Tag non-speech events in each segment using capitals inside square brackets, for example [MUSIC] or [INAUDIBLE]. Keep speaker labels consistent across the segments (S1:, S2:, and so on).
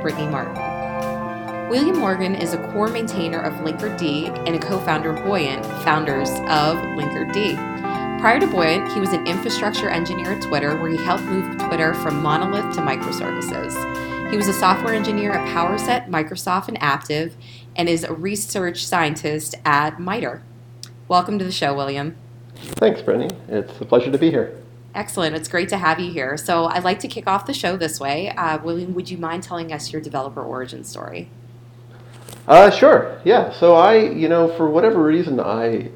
S1: Brittany Martin. William Morgan is a core maintainer of Linkerd and a co founder of Buoyant, founders of Linkerd. Prior to Buoyant, he was an infrastructure engineer at Twitter, where he helped move Twitter from monolith to microservices. He was a software engineer at PowerSet, Microsoft, and Aptiv, and is a research scientist at MITRE. Welcome to the show, William.
S2: Thanks, Brittany. It's a pleasure to be here.
S1: Excellent. It's great to have you here. So, I'd like to kick off the show this way. Uh, William, would you mind telling us your developer origin story?
S2: Uh, sure. Yeah. So, I, you know, for whatever reason, I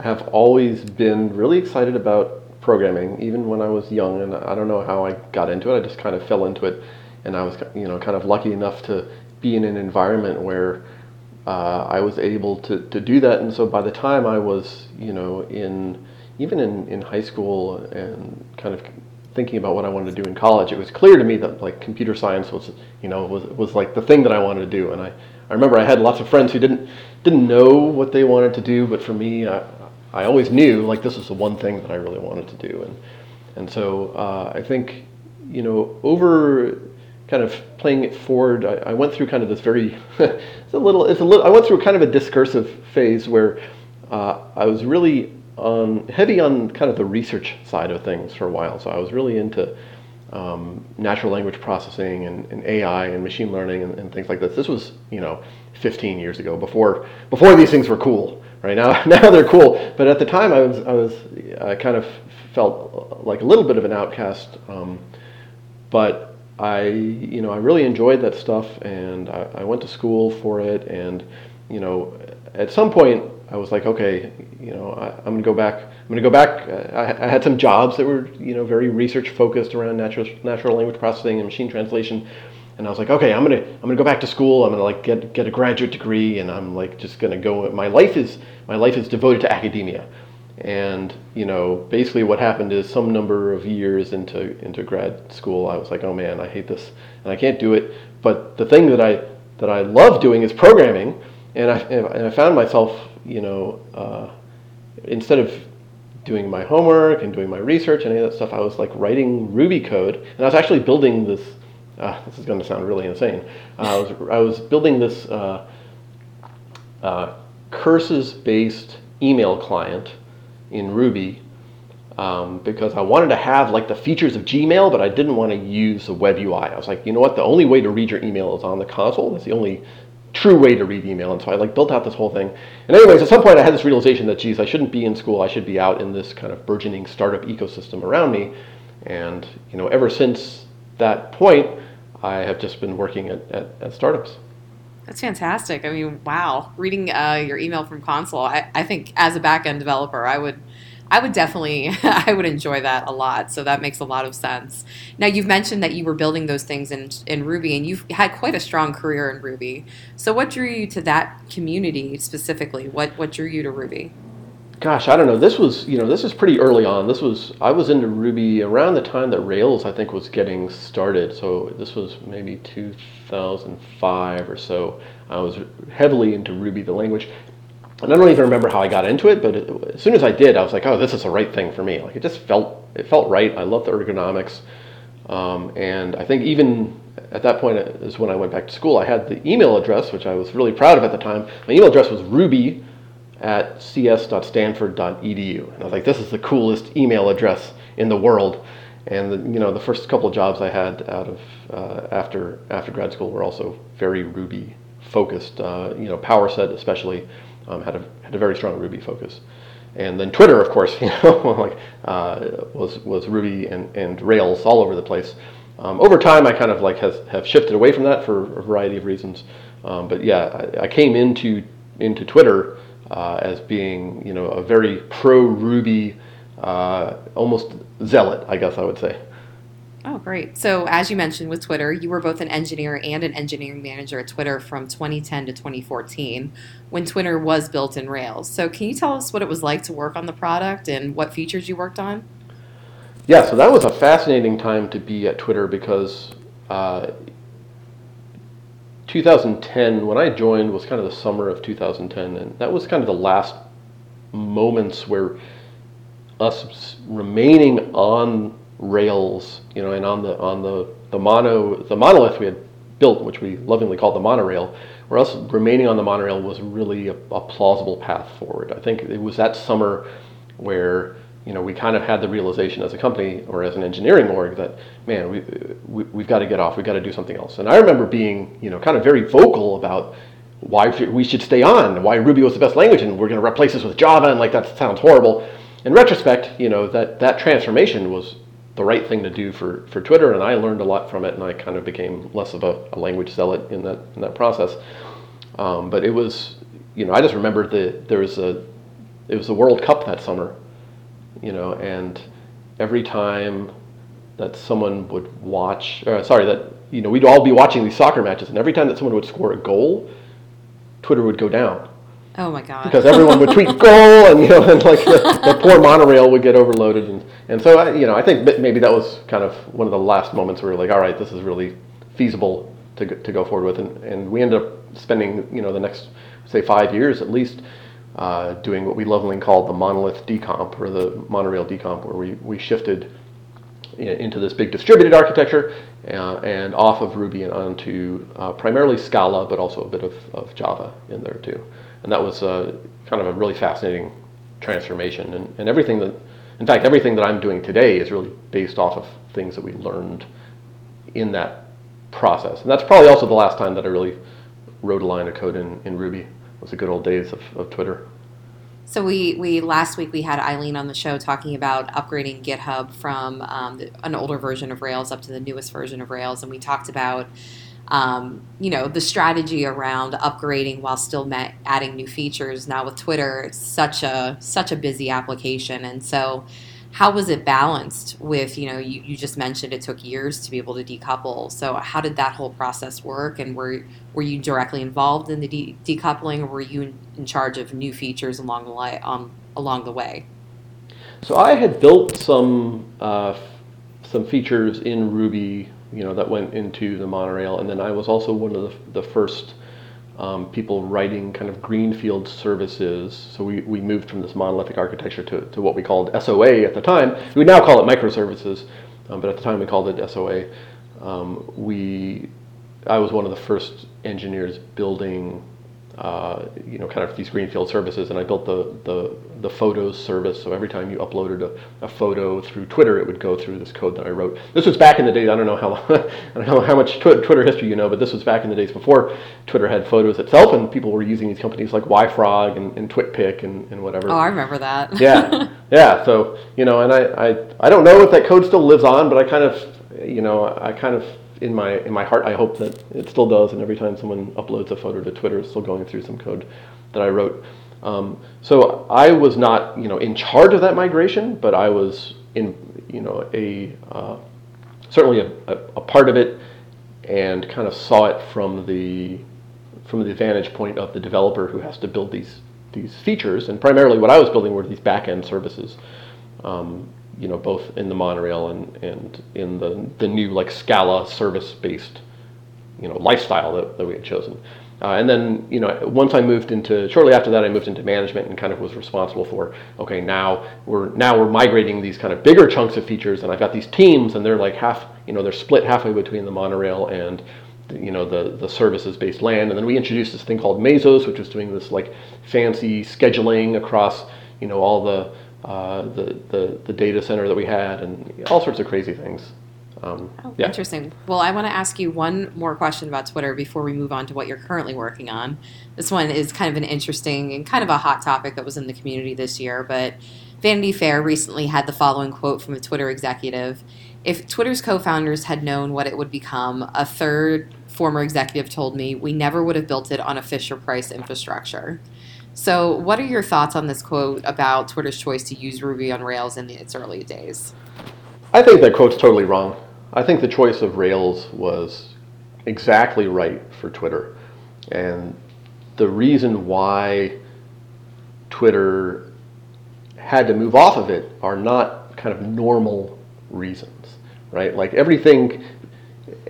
S2: have always been really excited about programming, even when I was young. And I don't know how I got into it. I just kind of fell into it. And I was, you know, kind of lucky enough to be in an environment where uh, I was able to, to do that. And so by the time I was, you know, in even in, in high school and kind of thinking about what I wanted to do in college, it was clear to me that like computer science was, you know, was, was like the thing that I wanted to do. And I, I remember I had lots of friends who didn't, didn't know what they wanted to do, but for me, I, I always knew like this was the one thing that I really wanted to do. And, and so uh, I think, you know, over kind of playing it forward, I, I went through kind of this very, [LAUGHS] it's a little, it's a little, I went through kind of a discursive phase where uh, I was really on heavy on kind of the research side of things for a while. So I was really into um, natural language processing and, and, AI and machine learning and, and, things like this. This was you know 15 years ago before before these things were cool. Right now [LAUGHS] now they're cool, but at the time I was I was I kind of felt like a little bit of an outcast. Um, but I you know I really enjoyed that stuff and I, I went to school for it and you know at some point I was like, okay, you know, I, am to go back. I'm to go back. I, I, had some jobs that were, you know, very research focused around natural natural language processing and machine translation, and I was like, okay, I'm to I'm to go back to school. I'm to like get get a graduate degree, and I'm like just to go. My life is my life is devoted to academia, and you know, basically what happened is some number of years into into grad school, I was like, oh man, I hate this, and I can't do it. But the thing that I that I love doing is programming, and I and I found myself you know, uh, instead of doing my homework and doing my research and any of that stuff, I was like writing Ruby code, and I was actually building this. Uh, this is going to sound really insane. Uh, I was I was building this uh, uh, curses-based email client in Ruby um, because I wanted to have like the features of Gmail, but I didn't want to use the web UI. I was like, you know what? The only way to read your email is on the console. That's the only true way to read email. And so I like built out this whole thing. And anyways, at some point I had this realization that, geez, I shouldn't be in school. I should be out in this kind of burgeoning startup ecosystem around me. And, you know, ever since that point, I have just been working at, at, at startups.
S1: That's fantastic. I mean, wow. Reading uh, your email from console, I, I think as a backend developer, I would I would definitely, [LAUGHS] I would enjoy that a lot. So that makes a lot of sense. Now you've mentioned that you were building those things in in Ruby, and you've had quite a strong career in Ruby. So what drew you to that community specifically? What what drew you to Ruby?
S2: Gosh, I don't know. This was, you know, this is pretty early on. This was, I was into Ruby around the time that Rails, I think, was getting started. So this was maybe 2005 or so. I was heavily into Ruby, the language and I don't even remember how I got into it, but it, as soon as I did, I was like, oh, this is the right thing for me. Like it just felt it felt right. I love the ergonomics, um, and I think even at that point is when I went back to school. I had the email address, which I was really proud of at the time. My email address was ruby at cs.stanford.edu, and I was like, this is the coolest email address in the world. And the, you know, the first couple of jobs I had out of uh, after after grad school were also very Ruby focused. Uh, you know, PowerSet especially um, had a had a very strong Ruby focus. And then Twitter, of course, [LAUGHS] you know, like uh, was was Ruby and, and Rails all over the place. Um, over time, I kind of like has have shifted away from that for a variety of reasons. Um, but yeah, I, I, came into into Twitter uh, as being you know a very pro Ruby, uh, almost zealot, I guess I would say.
S1: Oh, great. So, as you mentioned with Twitter, you were both an engineer and an engineering manager at Twitter from 2010 to 2014 when Twitter was built in Rails. So, can you tell us what it was like to work on the product and what features you worked on?
S2: Yeah, so that was a fascinating time to be at Twitter because uh, 2010, when I joined, was kind of the summer of 2010, and that was kind of the last moments where us remaining on Rails, you know, and on the on the the mono the monolith we had built, which we lovingly called the monorail, or else remaining on the monorail was really a, a plausible path forward. I think it was that summer where you know we kind of had the realization as a company or as an engineering org that man we, we we've got to get off, we've got to do something else. And I remember being you know kind of very vocal about why we should stay on, why Ruby was the best language, and we're going to replace this with Java, and like that sounds horrible. In retrospect, you know that that transformation was the right thing to do for, for Twitter, and I learned a lot from it, and I kind of became less of a, a language zealot in that in that process. Um, but it was, you know, I just remember the there was a it was the World Cup that summer, you know, and every time that someone would watch, uh, sorry, that you know, we'd all be watching these soccer matches, and every time that someone would score a goal, Twitter would go down.
S1: Oh my god!
S2: Because everyone would tweet goal, and you know, and like the, the poor monorail would get overloaded, and and so I, you know, I think maybe that was kind of one of the last moments where we are like, all right, this is really feasible to go, to go forward with, and and we ended up spending you know the next say five years at least uh, doing what we lovingly called the monolith decomp or the monorail decomp, where we we shifted into this big distributed architecture uh, and off of Ruby and onto uh, primarily Scala, but also a bit of, of Java in there too and that was uh, kind of a really fascinating transformation. And, and everything that, in fact, everything that I'm doing today is really based off of things that we learned in that process. And that's probably also the last time that I really wrote a line of code in, in Ruby. It was the good old days of, of Twitter.
S1: So we, we last week we had Eileen on the show talking about upgrading GitHub from um, an older version of Rails up to the newest version of Rails, and we talked about um, you know the strategy around upgrading while still adding new features. Now with Twitter, it's such a such a busy application, and so how was it balanced with you know you, you just mentioned it took years to be able to decouple. So how did that whole process work? And were were you directly involved in the de- decoupling? Or were you in, in, charge of new features along the way um, along the way?
S2: So i had built some uh, some features in ruby you know, that went into the monorail. And then I was also one of the, the first um, people writing kind of greenfield services. So we, we moved from this monolithic architecture to, to what we called SOA at the time. We now call it microservices, um, but at the time we called it SOA. Um, we, I was one of the first engineers building uh, you know, kind of these greenfield services, and I built the, the, the photos service. So every time you uploaded a, a photo through Twitter, it would go through this code that I wrote. This was back in the days. I don't know how [LAUGHS] I don't know how much tw- Twitter history you know, but this was back in the days before Twitter had photos itself, and people were using these companies like YFrog and, and TwitPic and, and whatever.
S1: Oh, I remember that.
S2: yeah, yeah. [LAUGHS] So you know, and I, I I don't know if that code still lives on, but I kind of you know I kind of in my in my heart, I hope that it still does. And every time someone uploads a photo to Twitter, it's still going through some code that I wrote. Um, so I was not, you know, in charge of that migration, but I was in, you know, a uh, certainly a, a, a, part of it, and kind of saw it from the from the vantage point of the developer who has to build these these features. And primarily, what I was building were these back end services. Um, you know, both in the monorail and, and in the, the new like Scala service-based, you know, lifestyle that, that we had chosen. Uh, and then, you know, once I moved into, shortly after that, I moved into management and kind of was responsible for, okay, now we're now we're migrating these kind of bigger chunks of features, and I've got these teams, and they're like half, you know, they're split halfway between the monorail and, you know, the the services-based land. And then we introduced this thing called Mesos, which was doing this like fancy scheduling across, you know, all the uh, the, the, the data center that we had, and all sorts of crazy things.
S1: Um, oh, yeah. Interesting. Well, I want to ask you one more question about Twitter before we move on to what you're currently working on. This one is kind of an interesting and kind of a hot topic that was in the community this year, but Vanity Fair recently had the following quote from a Twitter executive If Twitter's co founders had known what it would become, a third former executive told me, we never would have built it on a Fisher Price infrastructure. So, what are your thoughts on this quote about Twitter's choice to use Ruby on Rails in its early days?
S2: I think that quote's totally wrong. I think the choice of Rails was exactly right for Twitter. And the reason why Twitter had to move off of it are not kind of normal reasons, right? Like everything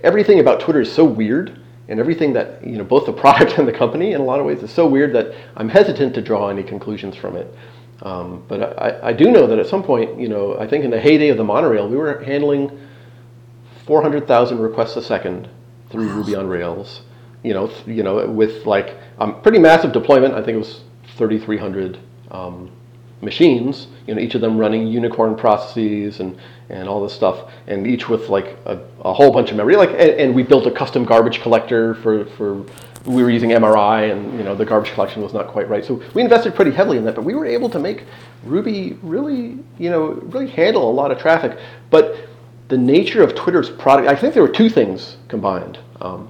S2: everything about Twitter is so weird and everything that you know both the [LAUGHS] product and the company in a lot of ways is so weird that I'm hesitant to draw any conclusions from it. Um, but I, I do know that at some point, you know, I think in the heyday of the monorail, we were handling 400,000 requests a second through. Ruby on Rails. You know, you know, with like um, pretty massive deployment. I think it was 3,300 um, machines. You know, each of them running unicorn processes and and all this stuff, and each with like a, a whole bunch of memory. Like, and, and, we built a custom garbage collector for for. We were using MRI, and you know the garbage collection was not quite right. So we invested pretty heavily in that, but we were able to make Ruby really, you know, really handle a lot of traffic. But the nature of Twitter's product, I think there were two things combined. Um,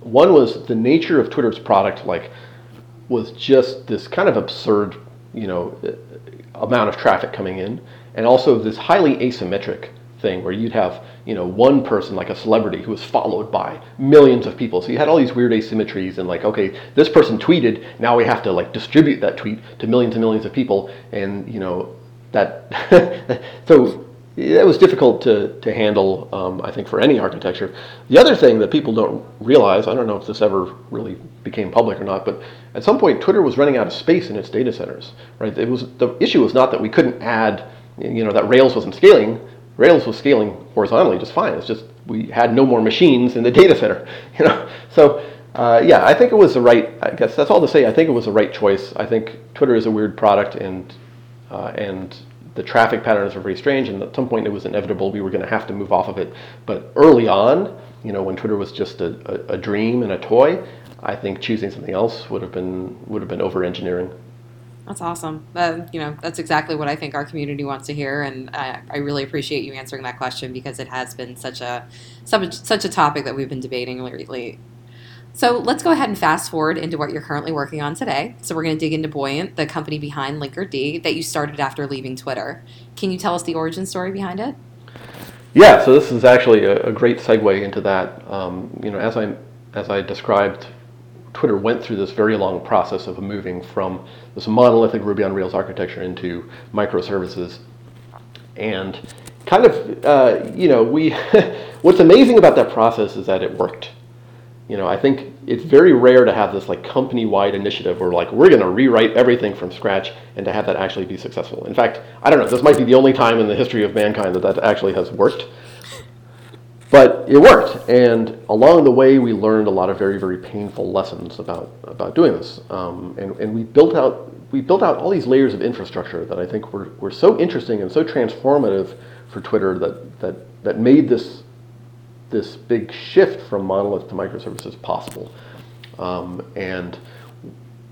S2: one was the nature of Twitter's product, like, was just this kind of absurd, you know, amount of traffic coming in, and also this highly asymmetric thing where you'd have, you know, one person like a celebrity who was followed by millions of people. So you had all these weird asymmetries and like, okay, this person tweeted, now we have to like distribute that tweet to millions and millions of people, and you know, that [LAUGHS] so it was difficult to, to handle, um, I think, for any architecture. The other thing that people don't realize, I don't know if this ever really became public or not, but at some point Twitter was running out of space in its data centers. Right? It was the issue was not that we couldn't add, you know, that Rails wasn't scaling. Rails was scaling horizontally just fine. It's just we had no more machines in the [LAUGHS] data center. [LAUGHS] You know, so uh, yeah, I think it was the right. I guess that's all to say. I think it was the right choice. I think Twitter is a weird product, and uh, and the traffic patterns were very strange, and at some point it was inevitable we were going to have to move off of it. But early on, you know, when Twitter was just a, a, a dream and a toy, I think choosing something else would have been would have been over engineering.
S1: That's awesome. Uh, you know, that's exactly what I think our community wants to hear, and I, I, really appreciate you answering that question because it has been such a such, such a topic that we've been debating lately so let's go ahead and fast forward into what you're currently working on today. So we're going to dig into Buoyant, the company behind Linkerd that you started after leaving Twitter. Can you tell us the origin story behind it?
S2: Yeah, so this is actually a, a great segue into that. Um, you know, as I as I described, Twitter went through this very long process of moving from this monolithic Ruby on Rails architecture into microservices, and kind of, uh, you know, we. [LAUGHS] what's amazing about that process is that it worked you know, I think it's very rare to have this like company-wide initiative where like we're going to rewrite everything from scratch and to have that actually be successful. In fact, I don't know. This might be the only time in the history of mankind that that actually has worked. But it worked, and along the way, we learned a lot of very, very painful lessons about about doing this. Um, and, and we built out we built out all these layers of infrastructure that I think were, were so interesting and so transformative for Twitter that that that made this this big shift from monolith to microservices possible. Um, and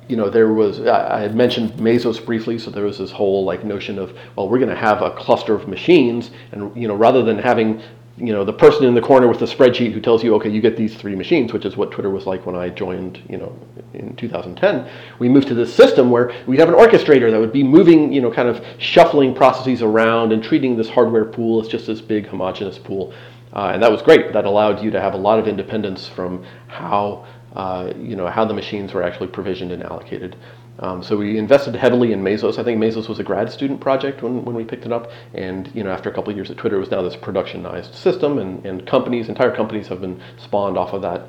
S2: you know, there was I had mentioned Mesos briefly, so there was this whole like notion of well, we're going to have a cluster of machines, and you know, rather than having you know the person in the corner with the spreadsheet who tells you okay you get these three machines which is what twitter was like when i joined you know in 2010 we moved to this system where we'd have an orchestrator that would be moving you know kind of shuffling processes around and treating this hardware pool as just this big homogeneous pool uh, and that was great. That allowed you to have a lot of independence from how uh, you know how the machines were actually provisioned and allocated. Um, so we invested heavily in Mesos. I think Mesos was a grad student project when, when we picked it up, and you know after a couple of years at Twitter, it was now this productionized system, and, and companies, entire companies, have been spawned off of that.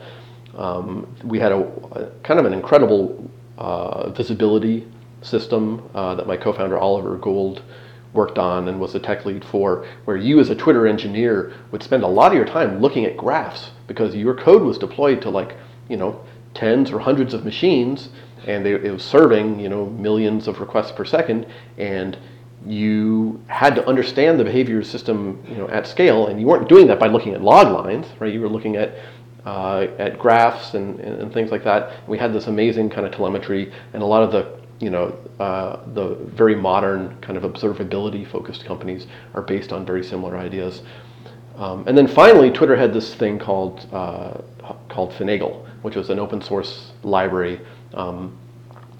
S2: Um, we had a, a, kind of an incredible uh, visibility system uh, that my co-founder Oliver Gould worked on and was a tech lead for, where you as a Twitter engineer would spend a lot of your time looking at graphs because your code was deployed to like, you know, tens or hundreds of machines and they, it was serving, you know, millions of requests per second and you had to understand the behavior of the system, you know, at scale and you weren't doing that by looking at log lines, right? You were looking at uh, at graphs and, and, and, things like that. We had this amazing kind of telemetry and a lot of the you know, uh, the very modern kind of observability focused companies are based on very similar ideas. Um, and then finally, Twitter had this thing called uh, called Finagle, which was an open source library. Um,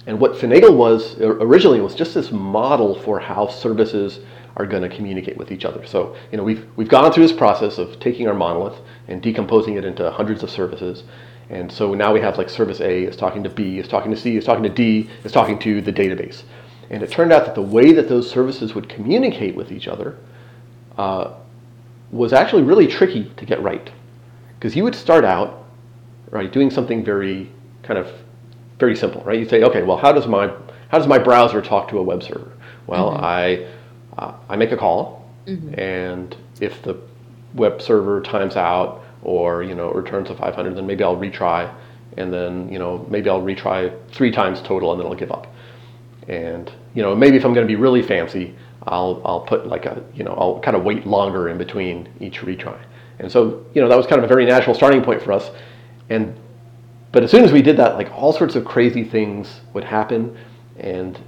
S2: and what Finagle was originally was just this model for how services are going to communicate with each other. So, you know, we've we've gone through this process of taking our monolith and decomposing it into hundreds of services and so now we have like service A is talking to B, is talking to C, is talking to D, is talking to the database. And it turned out that the way that those services would communicate with each other uh, was actually really tricky to get right. Because you would start out, right, doing something very kind of very simple, right? You say, okay, well, how does my how does my browser talk to a web server? Well, I uh, I make a call, and if the web server times out or you know returns a 500, then maybe I'll retry, and then you know maybe I'll retry three times total, and then I'll give up. And you know maybe if I'm going to be really fancy, I'll I'll put like a you know I'll kind of wait longer in between each retry. And so you know that was kind of a very natural starting point for us. And but as soon as we did that, like all sorts of crazy things would happen, and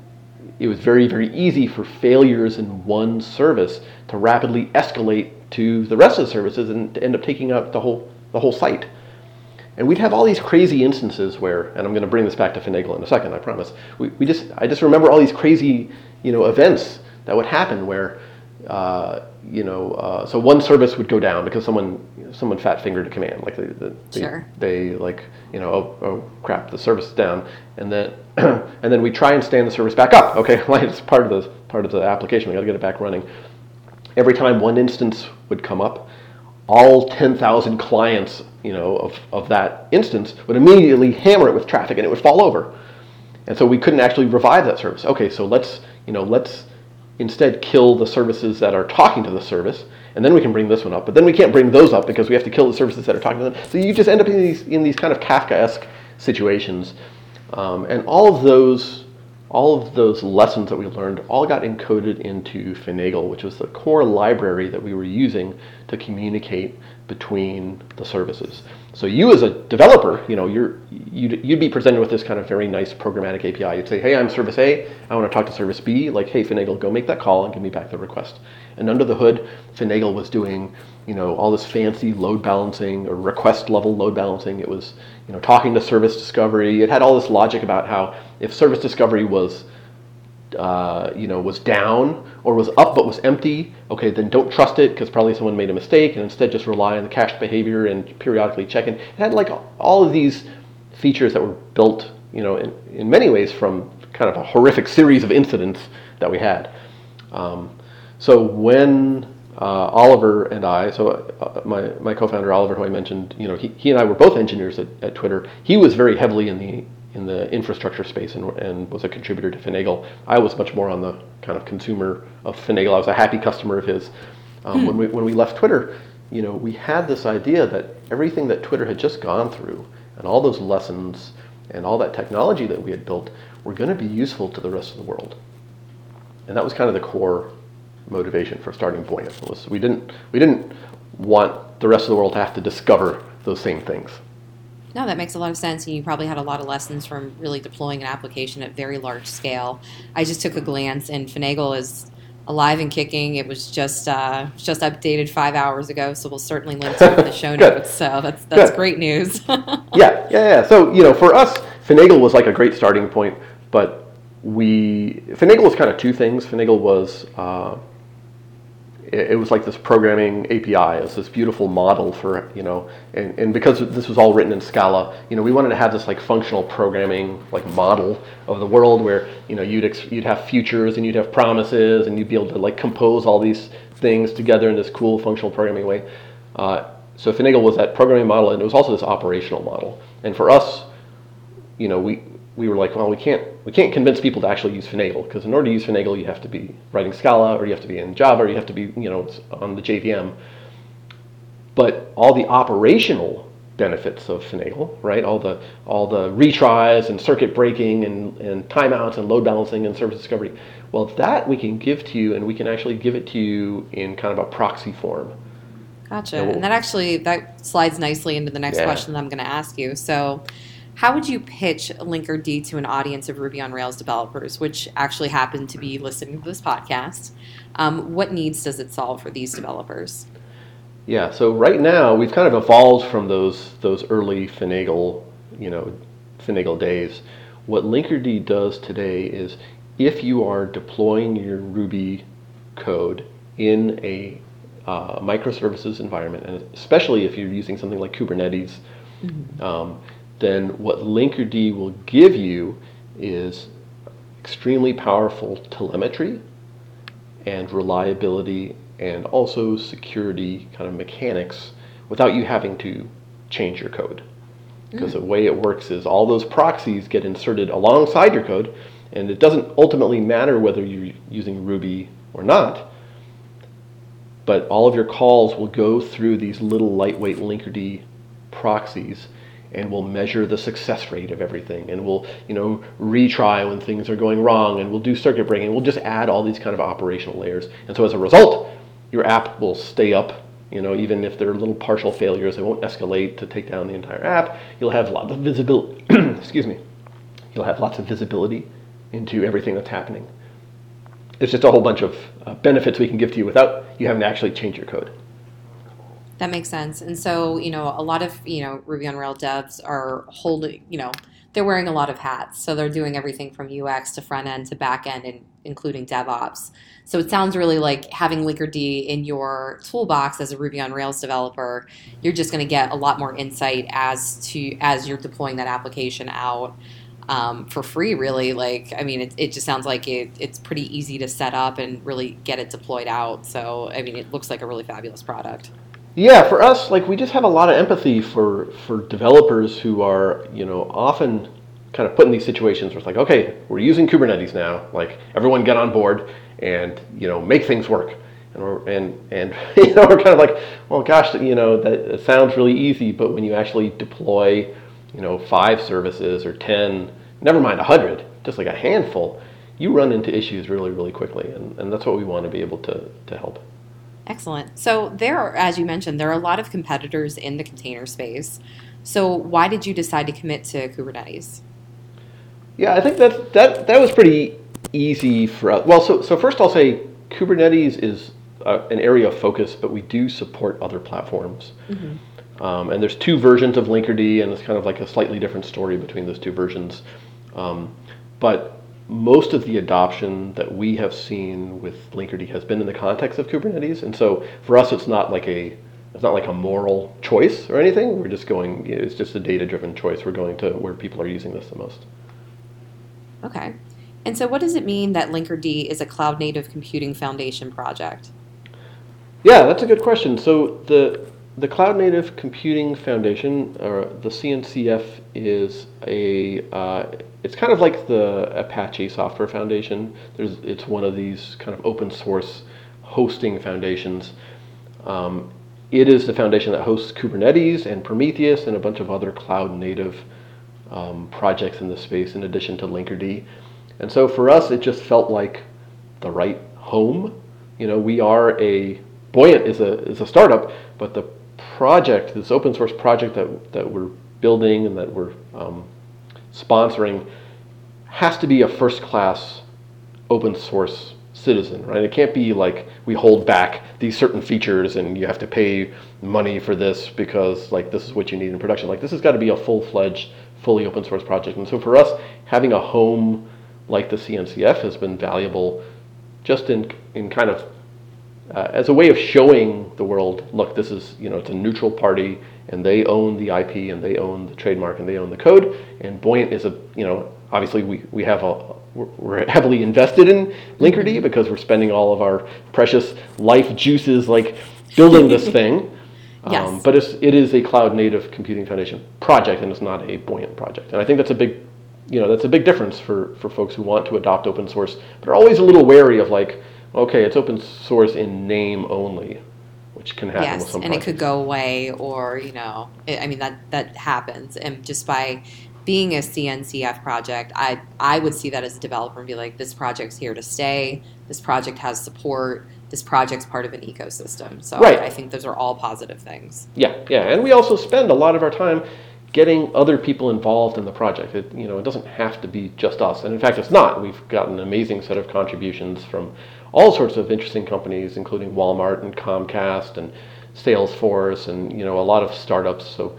S2: it was very, very easy for failures in one service to rapidly escalate to the rest of the services and to end up taking out the whole the whole site. And we'd have all these crazy instances where, and I'm going to bring this back to Finagle in a second, I promise. We, we just, I just remember all these crazy, you know, events that would happen where, uh, you know, uh, so one service would go down because someone, someone fat fingered a command, like they, they,
S1: Sure.
S2: they, they like, you know, oh, oh crap, the service is down, and then, [CLEARS THROAT] and then we try and stand the service back up. Okay, [LAUGHS] like it's part of the part of the application. We got to get it back running. Every time one instance would come up, all 10,000 clients, you know, of, of that instance would immediately hammer it with traffic and it would fall over. And so we couldn't actually revive that service. Okay, so let's, you know, let's instead kill the services that are talking to the service, and then we can bring this one up. But then we can't bring those up because we have to kill the services that are talking to them. So you just end up in these in these kind of Kafkaesque situations, um, and all of those all of those lessons that we learned all got encoded into Finagle, which was the core library that we were using to communicate between the services. So you as a developer, you know, you're, you'd, you'd be presented with this kind of very nice programmatic API. You'd say, hey, I'm service A, I want to talk to service B. Like, hey, Finagle, go make that call and give me back the request. And under the hood, Finagle was doing, you know, all this fancy load balancing or request level load balancing. It was, you know, talking to service discovery. It had all this logic about how if service discovery was uh, you know, was down or was up but was empty, okay, then don't trust it because probably someone made a mistake, and instead just rely on the cached behavior and periodically check in. It had like all of these features that were built, you know, in, in many ways from kind of a horrific series of incidents that we had. Um, so when uh, Oliver and I, so uh, my, my co-founder Oliver, who I mentioned, you know, he, he and I were both engineers at, at Twitter. He was very heavily in the in the infrastructure space and, and was a contributor to Finagle. I was much more on the kind of consumer of Finagle. I was a happy customer of his. Um, When we when we left Twitter, you know, we had this idea that everything that Twitter had just gone through and all those lessons and all that technology that we had built were going to be useful to the rest of the world. And that was kind of the core motivation for starting Buoyant. Was we didn't we didn't want the rest of the world to have to discover those same things.
S1: No, that makes a lot of sense. And you probably had a lot of lessons from really deploying an application at very large scale. I just took a glance, and Finagle is alive and kicking. It was just uh, just updated five hours ago, so we'll certainly link to it in the show [LAUGHS] notes. So that's that's
S2: Good.
S1: great news. [LAUGHS]
S2: yeah, yeah, yeah. So you know, for us, Finagle was like a great starting point, but we Finagle was kind of two things. Finagle was uh, it, was like this programming API. It was this beautiful model for you know, and, and because this was all written in Scala, you know, we wanted to have this like functional programming like model of the world where you know you'd ex- you'd have futures and you'd have promises and you'd be able to like compose all these things together in this cool functional programming way. Uh, so Finagle was that programming model, and it was also this operational model. And for us, you know, we we were like, well, we can't we can't convince people to actually use Finagle because in order to use Finagle, you have to be writing Scala, or you have to be in Java, or you have to be you know on the JVM. But all the operational benefits of Finagle, right? All the all the retries and circuit breaking and, and timeouts and load balancing and service discovery. Well, that we can give to you, and we can actually give it to you in kind of a proxy form.
S1: Gotcha.
S2: Yeah, well-
S1: and that actually that slides nicely into the next
S2: Yeah.
S1: question that I'm going to ask you. So, how would you pitch Linkerd to an audience of Ruby on Rails developers, which actually happen to be listening to this podcast? Um, what needs does it solve for these developers?
S2: Yeah, so right now we've kind of evolved from those those early Finagle, you know, Finagle days. What Linkerd does today is if you are deploying your Ruby code in a uh, microservices environment, and especially if you're using something like Kubernetes, um, then what Linkerd will give you is extremely powerful telemetry and reliability and also security kind of mechanics without you having to change your code. Because mm. the way it works is all those proxies get inserted alongside your code, And it doesn't ultimately matter whether you're using Ruby or not, but all of your calls will go through these little lightweight Linkerd proxies and we'll measure the success rate of everything and we'll you know retry when things are going wrong and we'll do circuit breaking we'll just add all these kind of operational layers. And so as a result your app will stay up you know even if there are little partial failures they won't escalate to take down the entire app. You'll have lots of visibility [CLEARS THROAT] excuse me you'll have lots of visibility into everything that's happening. It's just a whole bunch of uh, benefits we can give to you without you having to actually change your code
S1: that makes sense. And so, you know, a lot of, you know, Ruby on Rails devs are holding, you know, they're wearing a lot of hats. So they're doing everything from UX to front end to back end, and including DevOps. So it sounds really like having Linkerd in your toolbox as a Ruby on Rails developer, you're just going to get a lot more insight as to as you're deploying that application out um, for free. Really, like I mean, it, it just sounds like it, it's pretty easy to set up and really get it deployed out. So I mean, it looks like a really fabulous product.
S2: Yeah, for us, like we just have a lot of empathy for for developers who are, you know, often kind of put in these situations where it's like, okay, we're using Kubernetes now. Like everyone get on board and you know make things work. And we're and and [LAUGHS] you know we're kind of like, well, gosh, you know that sounds really easy, but when you actually deploy, you know, five services or ten, never mind a hundred, just like a handful, you run into issues really really quickly, and, and that's what we want to be able to to help.
S1: Excellent. So there are, as you mentioned, there are a lot of competitors in the container space. So why did you decide to commit to Kubernetes?
S2: Yeah, I think that that that was pretty easy for us. Well, so so first I'll say Kubernetes is uh, an area of focus, but we do support other platforms. Mm-hmm. Um, and there's two versions of Linkerd, and it's kind of like a slightly different story between those two versions. Um, but most of the adoption that we have seen with Linkerd has been in the context of Kubernetes, and so for us, it's not like a it's not like a moral choice or anything. We're just going. It's just a data-driven choice. We're going to where people are using this the most.
S1: Okay, and so what does it mean that Linkerd is a cloud-native computing foundation project?
S2: Yeah, that's a good question. So the the Cloud Native Computing Foundation, or the CNCF, is a uh, it's kind of like the Apache Software Foundation. There's it's one of these kind of open source hosting foundations. Um, it is the foundation that hosts Kubernetes and Prometheus and a bunch of other cloud native um, projects in the space, in addition to Linkerd. And so for us, it just felt like the right home. You know, we are a Buoyant is a is a startup, but the project, this open source project that, that we're building and that we're um, sponsoring, has to be a first class open source citizen, right? It can't be like we hold back these certain features and you have to pay money for this because like this is what you need in production. Like this has got to be a full fledged, fully open source project. And so for us, having a home like the CNCF has been valuable just in in kind of uh, as a way of showing the world, look, this is, you know, it's a neutral party and they own the IP and they own the trademark and they own the code. And Buoyant is a, you know, obviously we, we have a, we're heavily invested in Linkerd because we're spending all of our precious life juices like building this [LAUGHS] thing.
S1: yes. Um,
S2: but it's, it is a cloud native computing foundation project and it's not a Buoyant project. And I think that's a big, you know, that's a big difference for, for folks who want to adopt open source, but are always a little wary of like, okay, it's open source in name only, which can happen
S1: yes,
S2: with some
S1: and projects. it could go away, or you know, it, I mean that that happens, and just by being a CNCF project, I I would see that as a developer and be like, this project's here to stay. This project has support. This project's part of an ecosystem. So
S2: right.
S1: I, I think those are all positive things.
S2: Yeah, yeah, and we also spend a lot of our time getting other people involved in the project. It, you know, it doesn't have to be just us, and in fact, it's not. We've got an amazing set of contributions from all sorts of interesting companies, including Walmart and Comcast and Salesforce and you know a lot of startups. So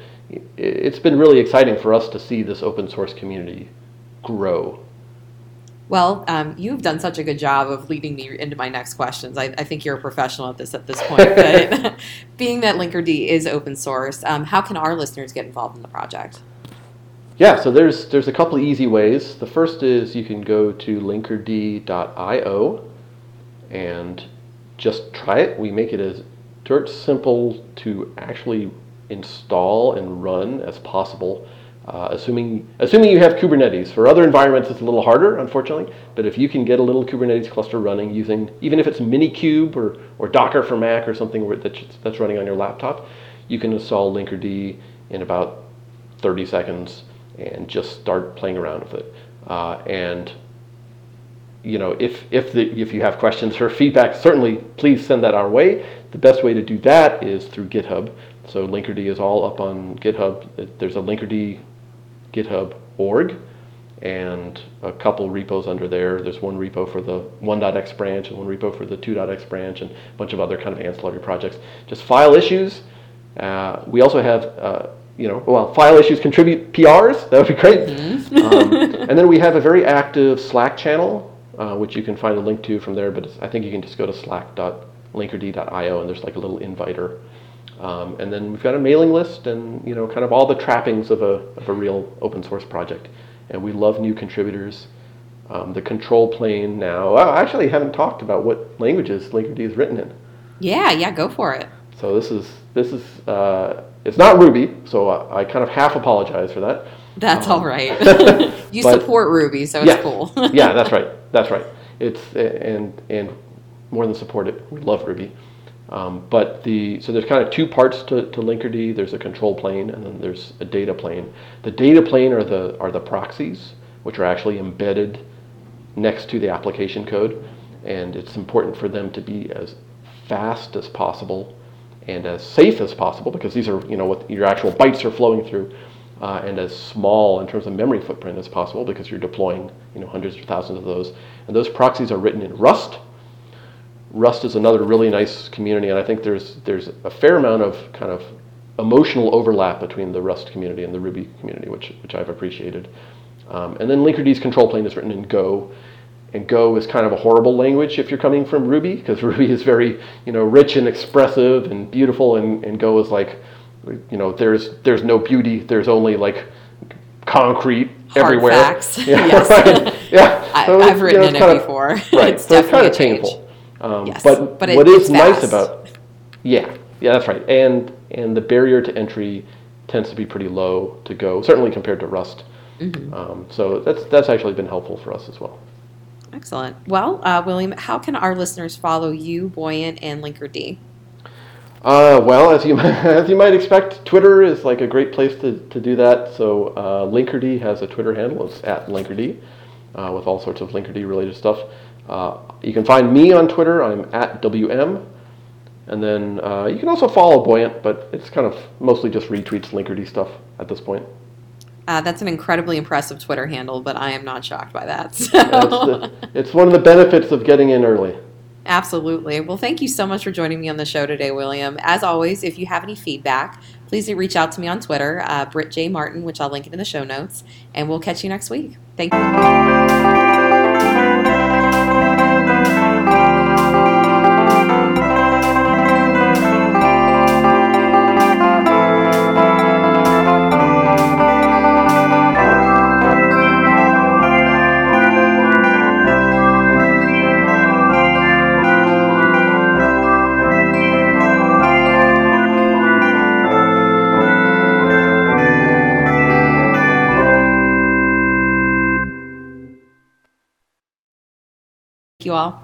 S2: it's been really exciting for us to see this open source community grow.
S1: Well, um, you've done such a good job of leading me into my next questions. I, I think you're a professional at this at this point. [LAUGHS] But [LAUGHS] being that Linkerd is open source, um, how can our listeners get involved in the project?
S2: Yeah, so there's there's a couple easy ways. The first is you can go to linkerd.io and just try it. We make it as dirt simple to actually install and run as possible Uh, assuming, assuming you have Kubernetes. For other environments, it's a little harder, unfortunately. But if you can get a little Kubernetes cluster running using, even if it's Minikube or, or Docker for Mac or something that's, that's running on your laptop, you can install Linkerd in about 30 seconds and just start playing around with it. Uh, and you know, if if the if you have questions or feedback, certainly please send that our way. The best way to do that is through GitHub. So Linkerd is all up on GitHub. There's a Linkerd GitHub org and a couple repos under there. There's one repo for the 1.x branch and one repo for the 2.x branch and a bunch of other kind of ancillary projects. Just file issues. Uh, we also have uh, you know, well, file issues contribute PRs. That would be great. Mm-hmm. um, and then we have a very active Slack channel, uh, which you can find a link to from there. But I think you can just go to slack.linkerd.io and there's like a little inviter. Um, and then we've got a mailing list and you know, kind of all the trappings of a of a real open source project. And we love new contributors. Um, the control plane now. I actually haven't talked about what languages Linkerd is written in.
S1: Yeah, yeah, go for it.
S2: So this is this is. Uh, it's not Ruby, so I, I kind of half apologize for that.
S1: That's um, all right. [LAUGHS] you but, support Ruby, so it's
S2: yeah,
S1: cool. [LAUGHS]
S2: yeah, that's right. That's right. It's and and more than support it. We love Ruby. Um, but the so there's kind of two parts to, to Linkerd. There's a control plane and then there's a data plane. The data plane are the are the proxies, which are actually embedded next to the application code, and it's important for them to be as fast as possible and as safe as possible because these are you know what your actual bytes are flowing through uh, and as small in terms of memory footprint as possible because you're deploying you know hundreds or thousands of those and those proxies are written in rust rust is another really nice community and i think there's there's a fair amount of kind of emotional overlap between the rust community and the ruby community which which i've appreciated um, and then linkerd's control plane is written in go and Go is kind of a horrible language if you're coming from Ruby, because [LAUGHS] Ruby is very, you know, rich and expressive and beautiful, and, and Go is like, you know, there's there's no beauty, there's only like concrete
S1: Hard
S2: everywhere.
S1: Facts. [LAUGHS]
S2: Yeah, yes. right. Yeah. [LAUGHS]
S1: So I, have written you know, in it
S2: of,
S1: before.
S2: Right.
S1: it's
S2: so it's kind of
S1: painful.
S2: Um, yes. But, but it, what is nice about yeah, yeah, that's right. And and the barrier to entry tends to be pretty low to Go, certainly compared to Rust. Mm-hmm. Um, so that's that's actually been helpful for us as well.
S1: Excellent. Well, uh, William, how can our listeners follow you, Buoyant, and Linkerd?
S2: Uh, well, as you [LAUGHS] as you might expect, Twitter is like a great place to, to do that. So uh, Linkerd has a Twitter handle. It's at Linkerd uh, with all sorts of Linkerd related stuff. Uh, you can find me on Twitter. I'm at WM. And then uh, you can also follow Buoyant, but it's kind of mostly just retweets Linkerd stuff at this point.
S1: Uh, that's an incredibly impressive Twitter handle, but I am not shocked by that. So.
S2: Yeah, it's, the, it's, one of the benefits of getting in early.
S1: Absolutely. Well, thank you so much for joining me on the show today, William. As always, if you have any feedback, please reach out to me on Twitter, uh, Britt J. Martin, which I'll link in the show notes, and we'll catch you next week. Thank you. All.